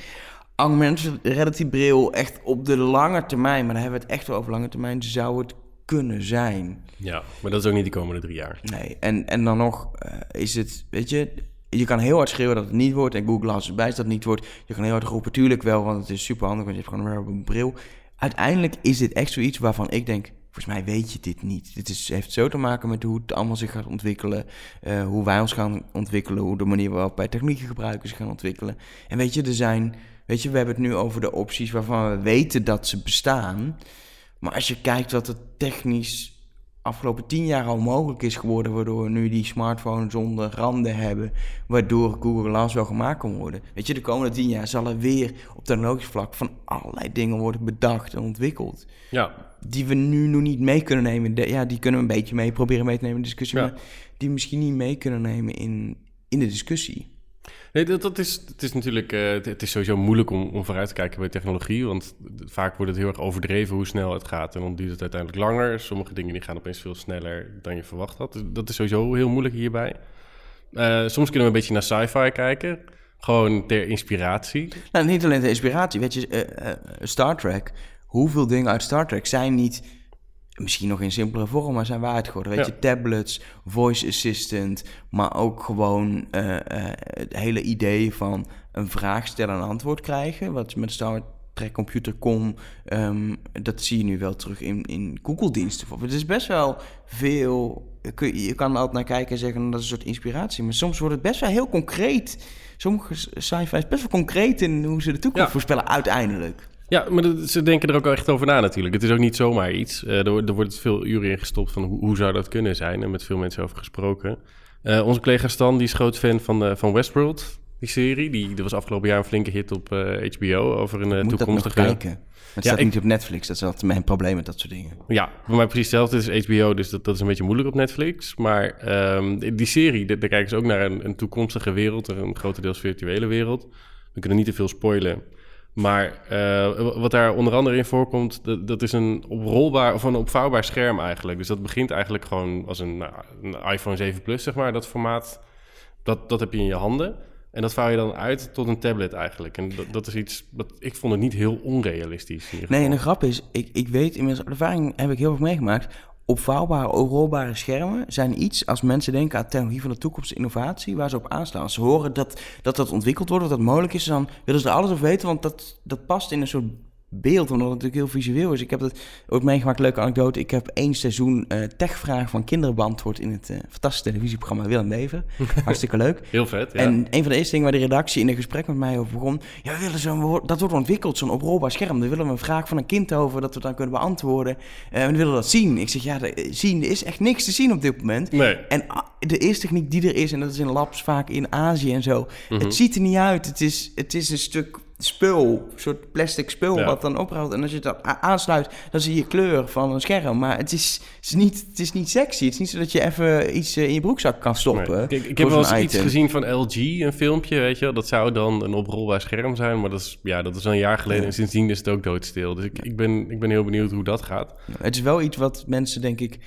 Augmented reality bril echt op de lange termijn, maar dan hebben we het echt wel over lange termijn, zou het kunnen zijn. Ja, maar dat is ook niet de komende drie jaar. Nee, en, en dan nog eh, is het, weet je, je kan heel hard schreeuwen dat het niet wordt. En Google als erbij is dat het niet wordt. Je kan heel hard roepen, tuurlijk wel, want het is super handig, want je hebt gewoon een bril. Uiteindelijk is dit echt zoiets waarvan ik denk, volgens mij weet je dit niet. Dit is, heeft zo te maken met hoe het allemaal zich gaat ontwikkelen, eh, hoe wij ons gaan ontwikkelen, hoe de manier waarop wij technieken gebruiken zich gaan ontwikkelen. En weet je, er zijn, weet je, we hebben het nu over de opties waarvan we weten dat ze bestaan. Maar als je kijkt wat er technisch afgelopen tien jaar al mogelijk is geworden, waardoor we nu die smartphone zonder randen hebben, waardoor Google Glass wel gemaakt kan worden. Weet je, de komende tien jaar zal er weer op technologisch vlak van allerlei dingen worden bedacht en ontwikkeld. Ja, Die we nu nog niet mee kunnen nemen. De- ja, die kunnen we een beetje mee proberen mee te nemen in de discussie, Ja. maar die we misschien niet mee kunnen nemen in, in de discussie. Nee, dat, dat is, het is natuurlijk eh, het, is sowieso moeilijk om, om vooruit te kijken bij technologie. Want vaak wordt het heel erg overdreven hoe snel het gaat. En dan duurt het uiteindelijk langer. Sommige dingen die gaan opeens veel sneller dan je verwacht had. Dus dat is sowieso heel moeilijk hierbij. Eh, soms kunnen we een beetje naar sci-fi kijken. Gewoon ter inspiratie. Nou, niet alleen de inspiratie. Weet je, eh, Star Trek. Hoeveel dingen uit Star Trek zijn niet... Misschien nog in simpelere vorm, maar zijn waarheid geworden. Weet Ja. je, tablets, voice assistant... maar ook gewoon eh, eh, het hele idee van een vraag stellen en een antwoord krijgen... wat met Star Trek Computer Com... ehm, dat zie je nu wel terug in, in Google-diensten. Het is best wel veel... Je je kan er altijd naar kijken en zeggen... dat is een soort inspiratie. Maar soms wordt het best wel heel concreet... Sommige sci-fi is best wel concreet in hoe ze de toekomst Ja. voorspellen uiteindelijk. Ja, maar dat, ze denken er ook echt over na natuurlijk. Het is ook niet zomaar iets. Uh, er, er wordt veel uren in gestopt van hoe, hoe, zou dat kunnen zijn. En met veel mensen over gesproken. Uh, onze collega Stan die is groot fan van, uh, van Westworld, die serie. Die, was afgelopen jaar een flinke hit op HBO over een Moet toekomstige... Dat nog kijken. Het staat niet op Netflix, dat is altijd mijn probleem met dat soort dingen. Ja, voor mij precies hetzelfde. Het is HBO, dus dat, dat is een beetje moeilijk op Netflix. Maar um, die serie, daar kijken ze ook naar een, een toekomstige wereld, een grotendeels virtuele wereld. We kunnen niet te veel spoilen. Maar uh, wat daar onder andere in voorkomt, dat, dat, is een oprolbaar of een opvouwbaar scherm eigenlijk. Dus dat begint eigenlijk gewoon als een, nou, een iPhone 7 Plus, zeg maar. Dat formaat, dat, dat heb je in je handen. En dat vouw je dan uit tot een tablet eigenlijk. En dat, dat is iets, wat, ik vond het niet heel onrealistisch. nee, en de grap is, ik, ik weet inmiddels, de ervaring heb ik heel veel meegemaakt. Opvouwbare, rolbare schermen zijn iets als mensen denken aan technologie van de toekomst, innovatie, waar ze op aanslaan. Als ze horen dat dat, dat ontwikkeld wordt, dat dat mogelijk is, dan willen ze er alles over weten, want dat, dat past in een soort beeld, omdat het natuurlijk heel visueel is. Ik heb het ooit meegemaakt, leuke anekdote. Ik heb één seizoen uh, techvragen van kinderen beantwoord in het uh, fantastische televisieprogramma Willem Leven. [laughs] Hartstikke leuk. Heel vet, ja. En een van de eerste dingen waar de redactie in een gesprek met mij over begon... Ja, we willen zo'n, dat wordt ontwikkeld, zo'n oprolbaar scherm. Daar willen we een vraag van een kind over, dat we dan kunnen beantwoorden. Uh, en we willen dat zien. Ik zeg, ja, de, zien, er is echt niks te zien op dit moment. Nee. En de eerste techniek die er is, en dat is in labs vaak in Azië en zo... Mhm. Het ziet er niet uit. Het is, het is een stuk spul, een soort plastic spul Ja. wat dan ophoudt. En als je a- aansluit, dan zie je kleur van een scherm. Maar het is, het is, niet, het is niet sexy. Het is niet zo dat je even iets eh, in je broekzak kan stoppen. Nee. Kijk, ik heb wel eens iets gezien van LG, een filmpje, weet je wel. Dat zou dan een oprolbaar scherm zijn, maar dat is, ja, dat is al een jaar geleden. Ja. En sindsdien is het ook doodstil. Dus ik, ik, ben, ik ben heel benieuwd hoe dat gaat. Het is wel iets wat mensen, denk ik...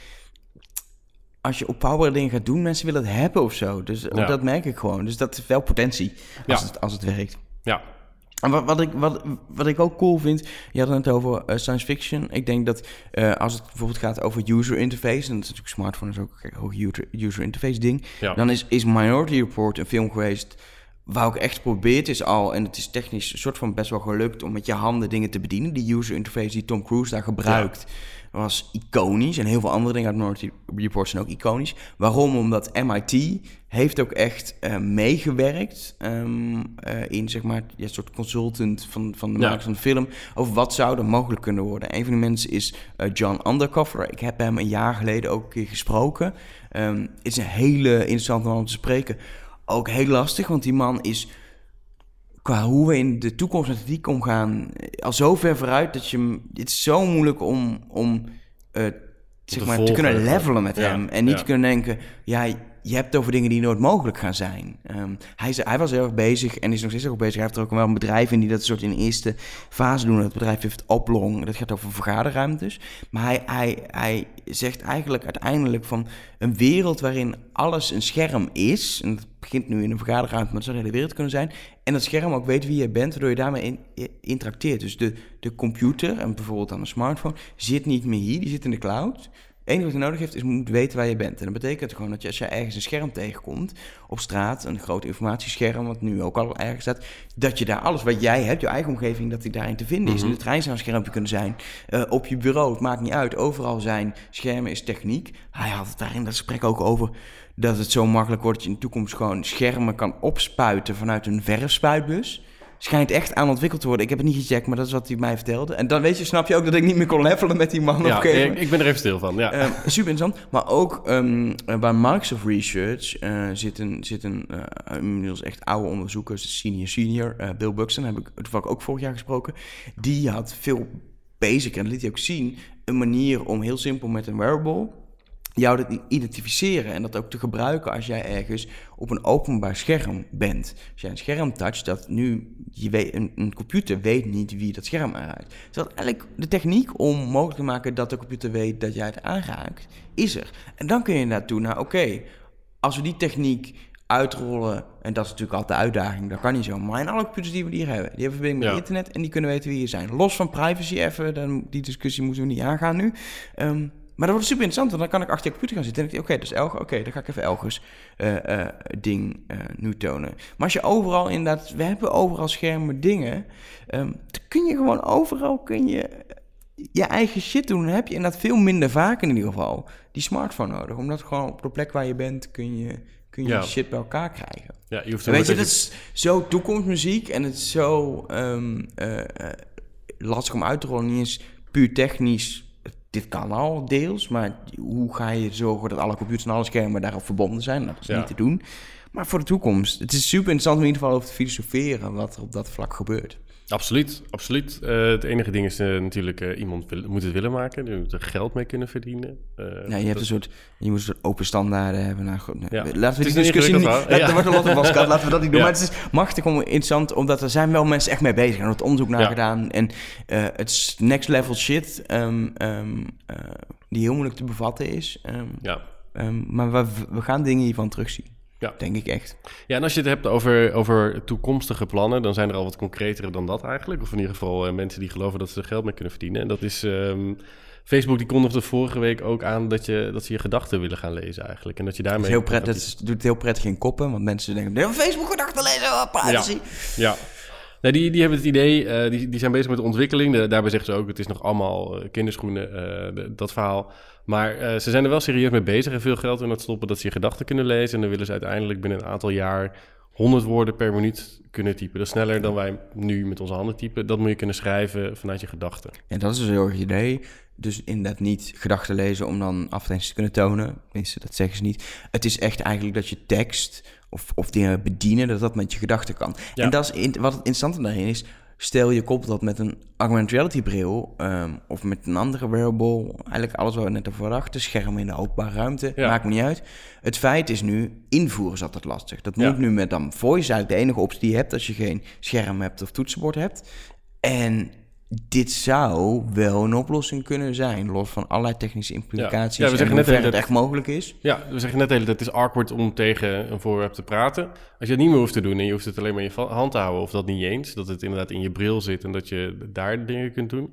Als je opvouwbare dingen gaat doen, mensen willen het hebben of zo. Dus Ja. dat merk ik gewoon. Dus dat is wel potentie als, Ja. het, als het werkt. Ja, En wat, wat, ik, wat, wat ik ook cool vind, je had het net over eh, science fiction. Ik denk dat eh, als het bijvoorbeeld gaat over user interface, en dat is natuurlijk smartphone is ook een hoog user, user interface ding, ja. dan is, is Minority Report een film geweest waar ook echt geprobeerd is al, en het is technisch een soort van best wel gelukt om met je handen dingen te bedienen. Die user interface die Tom Cruise daar gebruikt, was iconisch. En heel veel andere dingen uit Minority Report zijn ook iconisch. Waarom? Omdat MIT heeft ook echt eh, meegewerkt eh, in zeg maar ja, een soort consultant van, van de Ja. makers van de film over wat zou er mogelijk kunnen worden. Een van de mensen is eh, John Undercover. Ik heb hem een jaar geleden ook een keer gesproken. Ehm, het is een hele interessante man om te spreken. Ook heel lastig, want die man is qua hoe we in de toekomst met ethiek omgaan eh, al zo ver vooruit dat je het is zo moeilijk om om eh, zeg te maar te kunnen levelen met Ja, hem en niet ja. te kunnen denken ja je hebt het over dingen die nooit mogelijk gaan zijn. Ehm, hij, hij was heel erg bezig en is nog steeds ook bezig. Hij heeft er ook wel een bedrijf in die dat soort in de eerste fase doen. Dat bedrijf heeft Oplong. Dat gaat over vergaderruimtes. Maar hij, hij, hij zegt eigenlijk uiteindelijk van een wereld waarin alles een scherm is. En dat begint nu in een vergaderruimte, maar dat zou de hele wereld kunnen zijn. En dat scherm ook weet wie je bent, waardoor je daarmee in, interacteert. Dus de, de computer, en bijvoorbeeld dan een smartphone, zit niet meer hier, die zit in de cloud. Het enige wat je nodig heeft is moet weten waar je bent. En dat betekent gewoon dat je als je ergens een scherm tegenkomt op straat, een groot informatiescherm, wat nu ook al ergens staat, dat je daar alles wat jij hebt, je eigen omgeving, dat die daarin te vinden is. Mhm. In de trein zou een schermpje kunnen zijn, eh, op je bureau, het maakt niet uit, overal zijn schermen is techniek. Hij had het daar in dat gesprek ook over dat het zo makkelijk wordt dat je in de toekomst gewoon schermen kan opspuiten vanuit een verfspuitbus. Schijnt echt aan ontwikkeld te worden. Ik heb het niet gecheckt, maar dat is wat hij mij vertelde. En dan weet je, snap je ook dat ik niet meer kon levelen met die man ja ik, ik ben er even stil van. Ja. Ehm, super interessant. Maar ook ehm, eh, bij Microsoft Research eh, zit een, zit een eh, inmiddels echt oude onderzoeker, senior senior, eh, Bill Buxton, heb ik toevallig ook vorig jaar gesproken. Die had veel bezig, en dat liet hij ook zien, een manier om heel simpel met een wearable jou te identificeren en dat ook te gebruiken als jij ergens op een openbaar scherm bent. Als jij een scherm toucht, dat nu je weet, een, een computer weet niet wie dat scherm aanraakt. Dus dat eigenlijk de techniek om mogelijk te maken dat de computer weet dat jij het aanraakt, is er. En dan kun je naartoe naar, oké, als we die techniek uitrollen, en dat is natuurlijk altijd de uitdaging, dat kan niet zo, maar in alle computers die we hier hebben, die hebben verbinding met Ja. internet en die kunnen weten wie je zijn. Los van privacy even, dan, die discussie moeten we niet aangaan nu. Ehm, maar dat wordt super interessant, want dan kan ik achter je computer gaan zitten en denk ik, oké, dat is Elger, oké, dan ga ik even Elgers eh, eh, ding eh, nu tonen. Maar als je overal inderdaad, we hebben overal schermen dingen, ehm, dan kun je gewoon overal, kun je je eigen shit doen. Dan heb je inderdaad veel minder vaak in ieder geval die smartphone nodig. Omdat gewoon op de plek waar je bent kun je, kun je Ja. shit bij elkaar krijgen. ja, je hoeft weet je, dat is zo toekomstmuziek en het is zo... ehm, eh, eh, lastig om uit te rollen. Niet eens puur technisch. Dit kan al deels, maar hoe ga je zorgen dat alle computers en alle schermen daarop verbonden zijn? Dat is Ja. niet te doen. Maar voor de toekomst, het is super interessant om in ieder geval over te filosoferen wat er op dat vlak gebeurt. Absoluut, absoluut. Eh, het enige ding is eh, natuurlijk, eh, iemand wil- moet het willen maken. Je moet er geld mee kunnen verdienen. Ja, je, hebt een soort, je moet een soort open standaarden hebben. Nou, goed, Ja. Laten we die discussie niet... ingewikkeld Ja. Er wordt een lot op laten we dat niet doen. Ja. Maar het is machtig om interessant, omdat er zijn wel mensen echt mee bezig. Er wordt onderzoek naar gedaan. En het is next level shit ehm, ehm, eh, die heel moeilijk te bevatten is. Ehm, ja. maar we, we gaan dingen hiervan terugzien. Ja. Denk ik echt. ja, en als je het hebt over, over toekomstige plannen, dan zijn er al wat concretere dan dat eigenlijk. Of in ieder geval eh, mensen die geloven dat ze er geld mee kunnen verdienen. En dat is... ehm, Facebook die kondigde vorige week ook aan dat, je, dat ze je gedachten willen gaan lezen eigenlijk. En dat je Dat, daarmee... is heel pret, dat is- doet het heel prettig in koppen. Want mensen denken, "Nee, Facebook gedachten lezen, oh, privacy. Ja. Die, die hebben het idee, eh, die, die zijn bezig met de ontwikkeling. Daarbij zeggen ze ook, het is nog allemaal eh, kinderschoenen, eh, dat verhaal. Maar ze zijn er wel serieus mee bezig en veel geld in het stoppen dat ze je gedachten kunnen lezen. En dan willen ze uiteindelijk binnen een aantal jaar 100 woorden per minuut kunnen typen. Dat is sneller dan wij nu met onze handen typen. Dat moet je kunnen schrijven vanuit je gedachten. En dat is dus heel erg idee. Dus inderdaad niet gedachten lezen om dan advertenties te kunnen tonen. Tenminste, dat zeggen ze niet. Het is echt eigenlijk dat je tekst of, of dingen bedienen, dat dat met je gedachten kan. Ja. En dat is in- wat het interessante daarin is. Stel je koppelt dat met een augmented reality bril ehm, of met een andere wearable. Eigenlijk alles wat we net over dachten. Schermen in de openbare ruimte. Ja. Maakt me niet uit. Het feit is nu, invoeren is altijd lastig. Dat Ja. moet nu met dan voice eigenlijk de enige optie die je hebt als je geen scherm hebt of toetsenbord hebt. En dit zou wel een oplossing kunnen zijn, los van allerlei technische implicaties. Ja, we zeggen en net dat- het echt mogelijk is. Ja, we zeggen net de hele tijd, het is awkward om tegen een voorwerp te praten. Als je het niet meer hoeft te doen en je hoeft het alleen maar in je hand te houden... of dat niet eens, dat het inderdaad in je bril zit en dat je daar dingen kunt doen...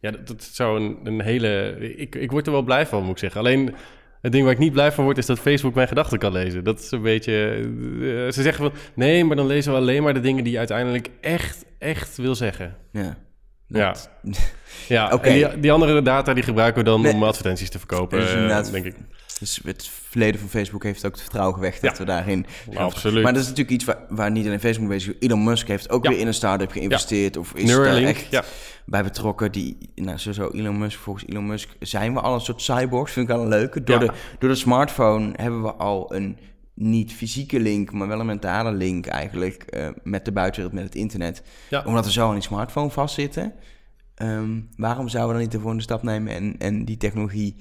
Ja, dat, dat zou een, een hele... Ik, ik word er wel blij van, moet ik zeggen. Alleen het ding waar ik niet blij van word, is dat Facebook mijn gedachten kan lezen. Dat is een beetje... eh, ze zeggen van, nee, maar dan lezen we alleen maar de dingen die je uiteindelijk echt, echt wil zeggen. Ja. Ja, [laughs] ja. Oké. en die, die andere data die gebruiken we dan Nee. om advertenties te verkopen, Dus eh, denk ik. Dus het verleden van Facebook heeft ook het vertrouwen gewekt dat Ja. we daarin... Absoluut. Maar dat is natuurlijk iets waar, waar niet alleen Facebook bezig is. Elon Musk heeft ook Ja. weer in een start-up geïnvesteerd. Of is Neuralink, daar echt ja. bij betrokken. Die, nou, sowieso Elon Musk, volgens Elon Musk zijn we al een soort cyborgs. Vind ik wel een leuke. Door, de, door de smartphone hebben we al een niet fysieke link, maar wel een mentale link eigenlijk eh, met de buitenwereld, met het internet. Ja. Omdat we zo aan die smartphone vastzitten. Ehm, waarom zouden we dan niet de volgende stap nemen en, en die technologie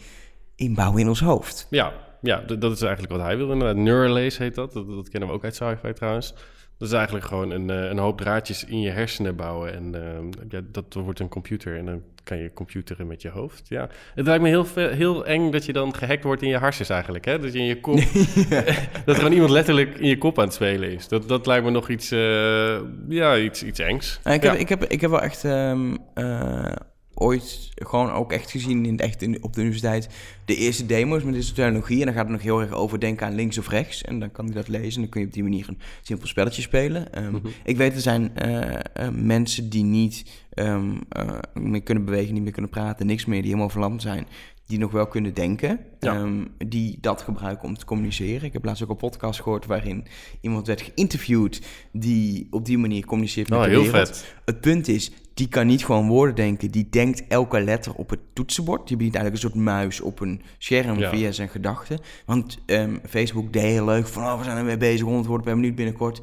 inbouwen in ons hoofd? Ja, ja dat is eigenlijk wat hij wil. Inderdaad, Neuralace heet dat. dat. dat kennen we ook uit sci-fi trouwens. Dat is eigenlijk gewoon een, eh, een hoop draadjes in je hersenen bouwen. En eh, ja, dat wordt een computer. En dan kan je computeren met je hoofd. Ja. Het lijkt me heel, heel eng dat je dan gehackt wordt in je hersens eigenlijk. Hè? Dat je in je kop... [laughs] [laughs] dat gewoon iemand letterlijk in je kop aan het spelen is. Dat, dat lijkt me nog iets, eh, ja, iets, iets engs. Ik, heb, Ja. ik, heb, ik heb wel echt ehm, eh, ooit gewoon ook echt gezien in, echt in, op de universiteit de eerste demo's met deze technologie. En dan gaat het nog heel erg over denken aan links of rechts. En dan kan hij dat lezen en dan kun je op die manier een simpel spelletje spelen. Ehm, Mhm. Ik weet, er zijn eh, eh, mensen die niet ehm, eh, meer kunnen bewegen, niet meer kunnen praten, niks meer, die helemaal verlamd zijn. Die nog wel kunnen denken, Ja. ehm, die dat gebruiken om te communiceren. Ik heb laatst ook een podcast gehoord waarin iemand werd geïnterviewd die op die manier communiceert met Oh, de heel wereld. vet. Het punt is, die kan niet gewoon woorden denken. Die denkt elke letter op het toetsenbord. Die bedient eigenlijk een soort muis op een scherm Ja. via zijn gedachten. Want ehm, Facebook deed heel leuk van... oh, we zijn ermee bezig, 100 woorden per minuut binnenkort.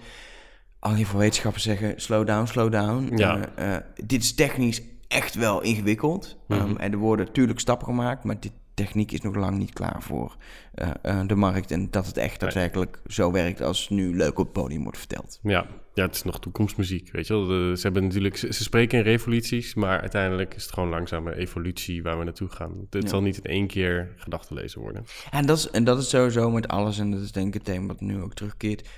Al veel wetenschappers zeggen, slow down, slow down. Ja. Eh, eh, dit is technisch echt wel ingewikkeld. Mhm. Ehm, en er worden natuurlijk stappen gemaakt... maar dit techniek is nog lang niet klaar voor eh, de markt. En dat het echt daadwerkelijk zo werkt als nu leuk op het podium wordt verteld. Ja. Ja, het is nog toekomstmuziek, weet je wel. De- ze, hebben natuurlijk, ze, ze spreken in revoluties, maar uiteindelijk is het gewoon langzame evolutie waar we naartoe gaan. Het Ja. zal niet in één keer gedachten lezen worden. En dat, is, en dat is sowieso met alles, en dat is denk ik het thema wat nu ook terugkeert.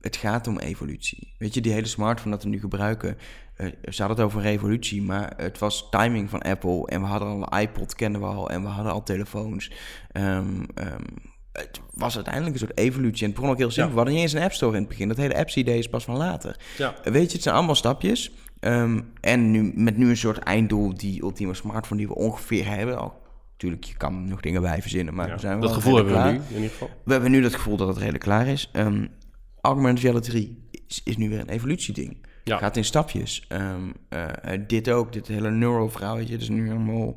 Het gaat om evolutie. Weet je, die hele smartphone dat we nu gebruiken, eh, ze hadden het over revolutie, maar het was timing van Apple. En we hadden al een iPod, kenden we al, en we hadden al telefoons. Ehm, ehm, het was uiteindelijk een soort evolutie. En het begon ook heel simpel. Ja. We hadden niet eens een App Store in het begin. Dat hele apps-idee is pas van later. Ja, Weet je, het zijn allemaal stapjes. Ehm, en nu, met nu een soort einddoel, die ultieme smartphone die we ongeveer hebben. Al, natuurlijk, je kan nog dingen bij verzinnen, maar ja. we zijn dat wel gevoel hebben redelijk we klaar. nu in ieder geval. We hebben nu dat gevoel dat het redelijk klaar is. Ehm augmented reality is, is nu weer een evolutieding. Ja. Gaat in stapjes. Ehm, eh, eh, dit ook, dit hele neuroverhaal, weet je. Dus nu allemaal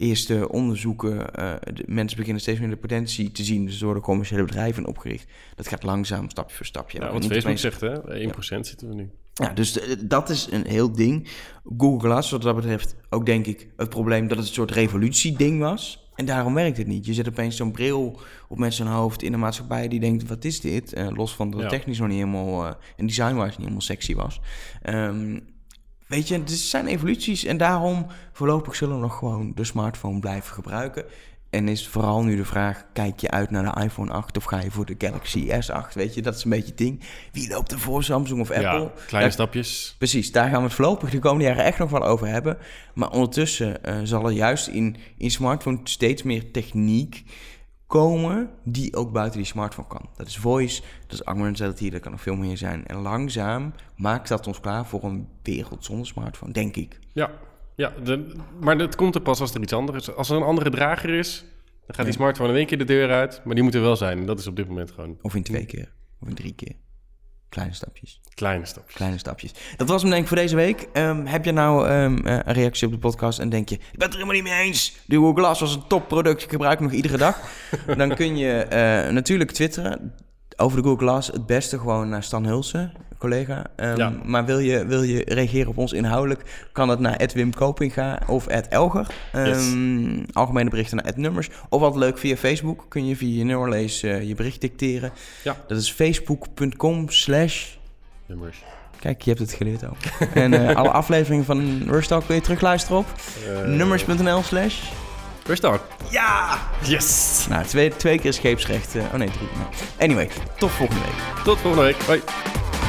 eerste onderzoeken. eh, de mensen beginnen steeds meer de potentie te zien. Dus door de commerciële bedrijven opgericht. Dat gaat langzaam, stapje voor stapje. Ja, En wat Facebook opeens- zegt, hè? 1% zitten we nu. ja, dus eh, dat is een heel ding. Google Glass, wat dat betreft, ook denk ik het probleem dat het een soort revolutieding was. En daarom werkt het niet. Je zet opeens zo'n bril op mensen hoofd in de maatschappij die denkt, wat is dit? Eh, los van dat het Ja. technisch nog niet helemaal, en design-wise niet helemaal sexy was. Ehm, weet je, het zijn evoluties en daarom voorlopig zullen we nog gewoon de smartphone blijven gebruiken. En is vooral nu de vraag, kijk je uit naar de iPhone 8 of ga je voor de Galaxy S8? Weet je, dat is een beetje het ding. Wie loopt er voor Samsung of Apple? Ja, kleine Daar- stapjes. Precies, daar gaan we het voorlopig de komende jaren echt nog wel over hebben. Maar ondertussen eh, zal er juist in, in smartphone steeds meer techniek komen die ook buiten die smartphone kan. Dat is voice, dat is augmented reality, dat kan nog veel meer zijn. En langzaam maakt dat ons klaar voor een wereld zonder smartphone, denk ik. Ja, ja de, maar dat komt er pas als er iets anders is. Als er een andere drager is, dan gaat die smartphone in één keer de deur uit. Maar die moet er wel zijn. En dat is op dit moment gewoon Of in twee keer, of in drie keer. Kleine stapjes. kleine stapjes. Kleine stapjes. Dat was hem denk ik voor deze week. Ehm, heb je nou ehm, eh, een reactie op de podcast en denk je... Ik ben het er helemaal niet mee eens. De Google Glass was een topproduct. Ik gebruik hem nog iedere dag. [laughs] Dan kun je eh, natuurlijk twitteren over de Google Glass. Het beste gewoon naar Stan Hulsen, collega. Ehm, Ja. Maar wil je, wil je reageren op ons inhoudelijk... kan dat naar Wim Kopinga of Elger. Ehm, Algemene berichten naar Nummers. Of wat leuk via Facebook. Kun je via je Neuralees eh, je bericht dicteren. Ja. Dat is facebook.com slash... Nummers. Kijk, je hebt het geleerd ook. [laughs] en eh, alle afleveringen van Rush Talk kun je terugluisteren op Eh, nummers.nl slash... First Talk. Ja! Yes! Nou, twee, twee keer scheepsrecht. oh nee, drie. Nou. Anyway, tot volgende week. Tot volgende week. Bye.